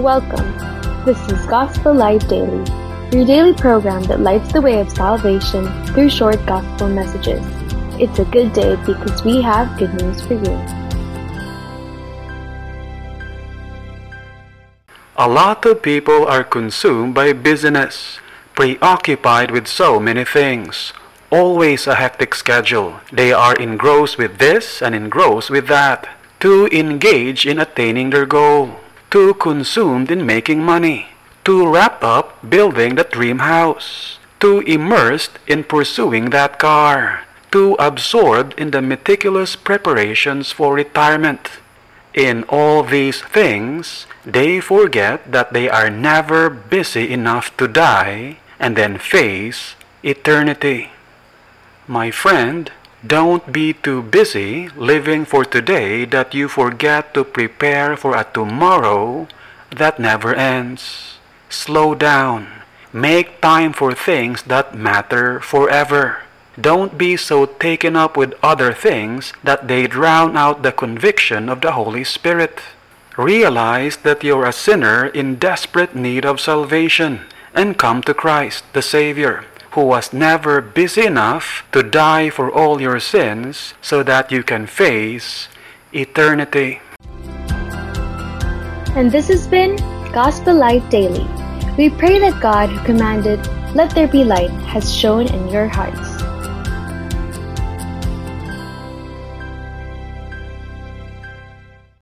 Welcome. This is Gospel Light Daily, your daily program that lights the way of salvation through short gospel messages. It's a good day because we have good news for you. A lot of people are consumed by business, preoccupied with so many things. Always a hectic schedule. They are engrossed with this and engrossed with that. Too engaged in attaining their goal. Too consumed in making money. Too wrapped up building the dream house. Too immersed in pursuing that car. Too absorbed in the meticulous preparations for retirement. In all these things, they forget that they are never busy enough to die and then face eternity. My friend, don't be too busy living for today that you forget to prepare for a tomorrow that never ends. Slow down. Make time for things that matter forever. Don't be so taken up with other things that they drown out the conviction of the Holy Spirit. Realize that you're a sinner in desperate need of salvation and come to Christ, the Savior, who was never busy enough to die for all your sins so that you can face eternity. And this has been Gospel Light Daily. We pray that God, who commanded, Let there be light, has shone in your hearts.